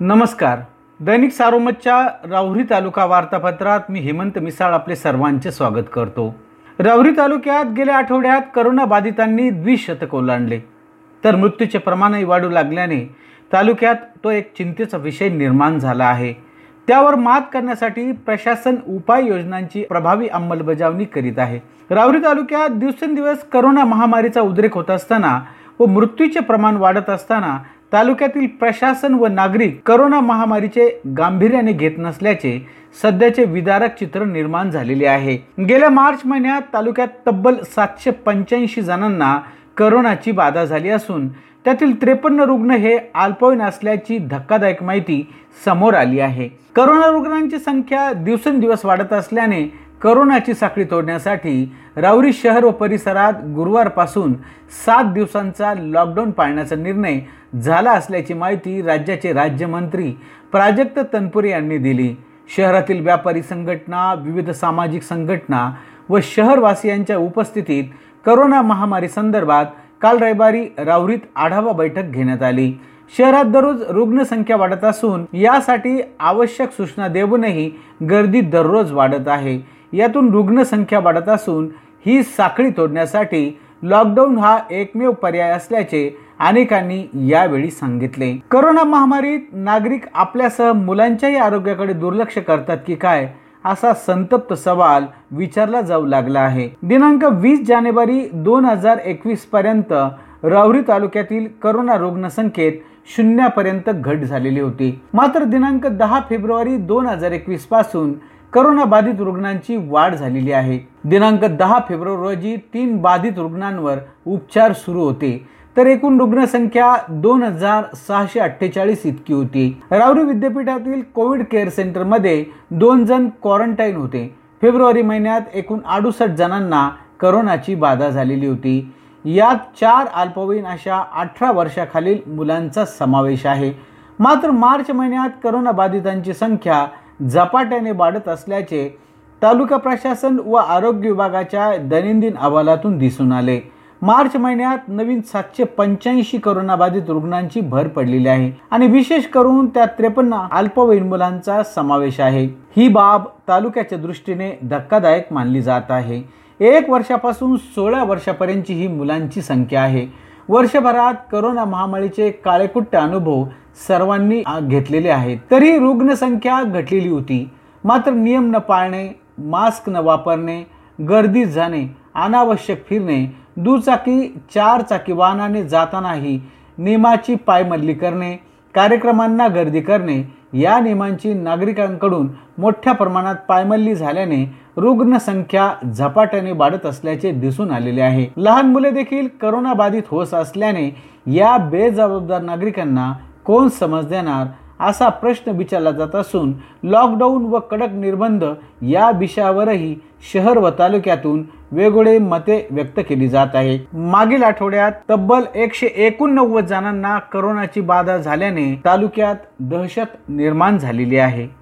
नमस्कार. दैनिक सारोमतच्या राहुरी तालुका वार्तापत्रात मी हेमंत मिसाळ आपले सर्वांचे स्वागत करतो. राहुरी तालुक्यात गेल्या आठवड्यात करोना बाधितांनी द्विशतक ओलांडले. तर मृत्यूचे प्रमाणही वाढू लागल्याने तालुक्यात तो एक चिंतेचा विषय निर्माण झाला आहे. त्यावर मात करण्यासाठी प्रशासन उपाययोजनांची प्रभावी अंमलबजावणी करीत आहे. राहुरी तालुक्यात दिवसेंदिवस करोना महामारीचा उद्रेक होत असताना व मृत्यूचे प्रमाण वाढत असताना तालुक्यातील प्रशासन व नागरिक करोना महामारीचे गांभीर्याने घेत नसल्याचे सध्याचे विदारक चित्र निर्माण झालेले आहे. गेल्या मार्च महिन्यात तालुक्यात तब्बल सातशे पंच्याऐंशी जणांना करोनाची बाधा झाली असून त्यातील त्रेपन्न रुग्ण हे अल्पवयीन असल्याची धक्कादायक माहिती समोर आली आहे. करोना रुग्णांची संख्या दिवसेंदिवस वाढत असल्याने करोनाची साखळी तोडण्यासाठी राऊरी शहर व परिसरात गुरुवारपासून सात दिवसांचा लॉकडाऊन पाळण्याचा निर्णय झाला असल्याची माहिती राज्याचे राज्यमंत्री प्राजक्त तनपुरे यांनी दिली. शहरातील व्यापारी संघटना विविध सामाजिक संघटना व शहरवासियांच्या उपस्थितीत करोना महामारी संदर्भात काल रविवारी राहुरीत आढावा बैठक घेण्यात आली. शहरात दररोज रुग्णसंख्या वाढत असून यासाठी आवश्यक सूचना देऊनही गर्दी दररोज वाढत आहे. यातून रुग्णसंख्या वाढत असून ही साखळी तोडण्यासाठी लॉकडाऊन हा एकमेव पर्याय असल्याचे अनेकांनी यावेळी सांगितले. करोना महामारीत नागरिक आपल्यासह मुलांच्याही आरोग्याकडे दुर्लक्ष करतात की काय? असा संतप्त सवाल विचारला जाऊ लागला आहे. दिनांक वीस जानेवारी दोन हजार एकवीस पर्यंत राहुरी तालुक्यातील करोना रुग्णसंख्येत शून्यापर्यंत घट झालेली होती. मात्र दिनांक दहा फेब्रुवारी दोन हजार एकवीसपासून करोना बाधित रुग्णांची वाढ झालेली आहे. दिनांक दहा फेब्रुवारी रोजी तीन बाधित रुग्णांवर उपचार सुरू होते. तर एकूण रुग्णसंख्या दोन हजार सहाशे अठ्ठेचाळीस इतकी होती. रावरी विद्यापीठातील कोविड केअर सेंटरमध्ये दोन जण क्वारंटाईन होते. फेब्रुवारी महिन्यात एकूण अडुसष्ट जणांना करोनाची बाधा झालेली होती. यात चार अल्पवयीन अशा अठरा वर्षाखालील मुलांचा समावेश आहे. मात्र मार्च महिन्यात करोनाबाधितांची संख्या झपाट्याने वाढत असल्याचे तालुका प्रशासन व आरोग्य विभागाच्या दैनंदिन अहवालातून दिसून आले. मार्च महिन्यात नवीन सातशे पंच्याऐंशी बाधित रुग्णांची भर पडलेली आहे. आणि विशेष करून त्या त्रेपन्न अल्पवयीन मुलांचा समावेश आहे. ही बाब तालुक्याच्या दृष्टीने धक्कादायक मानली जात आहे. एक वर्षापासून सोळा वर्षापर्यंतची ही मुलांची संख्या आहे. वर्षभरात करोना महामारीचे काळेकुट्ट अनुभव सर्वांनी घेतलेले आहेत. तरी रुग्णसंख्या घटलेली होती. मात्र नियम न पाळणे मास्क न वापरणे गर्दीत जाणे अनावश्यक फिरणे दुचाकी चार चाकी वाहनाने जातानाही नियमाची पायमल्ली करणे कार्यक्रमांना गर्दी करणे या नियमांची नागरिकांकडून मोठ्या प्रमाणात पायमल्ली झाल्याने रुग्णसंख्या झपाट्याने वाढत असल्याचे दिसून आलेले आहे. लहान मुले देखील करोना बाधित होत असल्याने या बेजबाबदार नागरिकांना कोण समज देणार असा प्रश्न विचारला जात असून लॉकडाऊन व कडक निर्बंध या विषयावरही शहर व तालुक्यातून वेगवेगळे मते व्यक्त केली जात आहे. मागील आठवड्यात तब्बल एकशे एकोणनव्वद जणांना करोनाची बाधा झाल्याने तालुक्यात दहशत निर्माण झालेली आहे.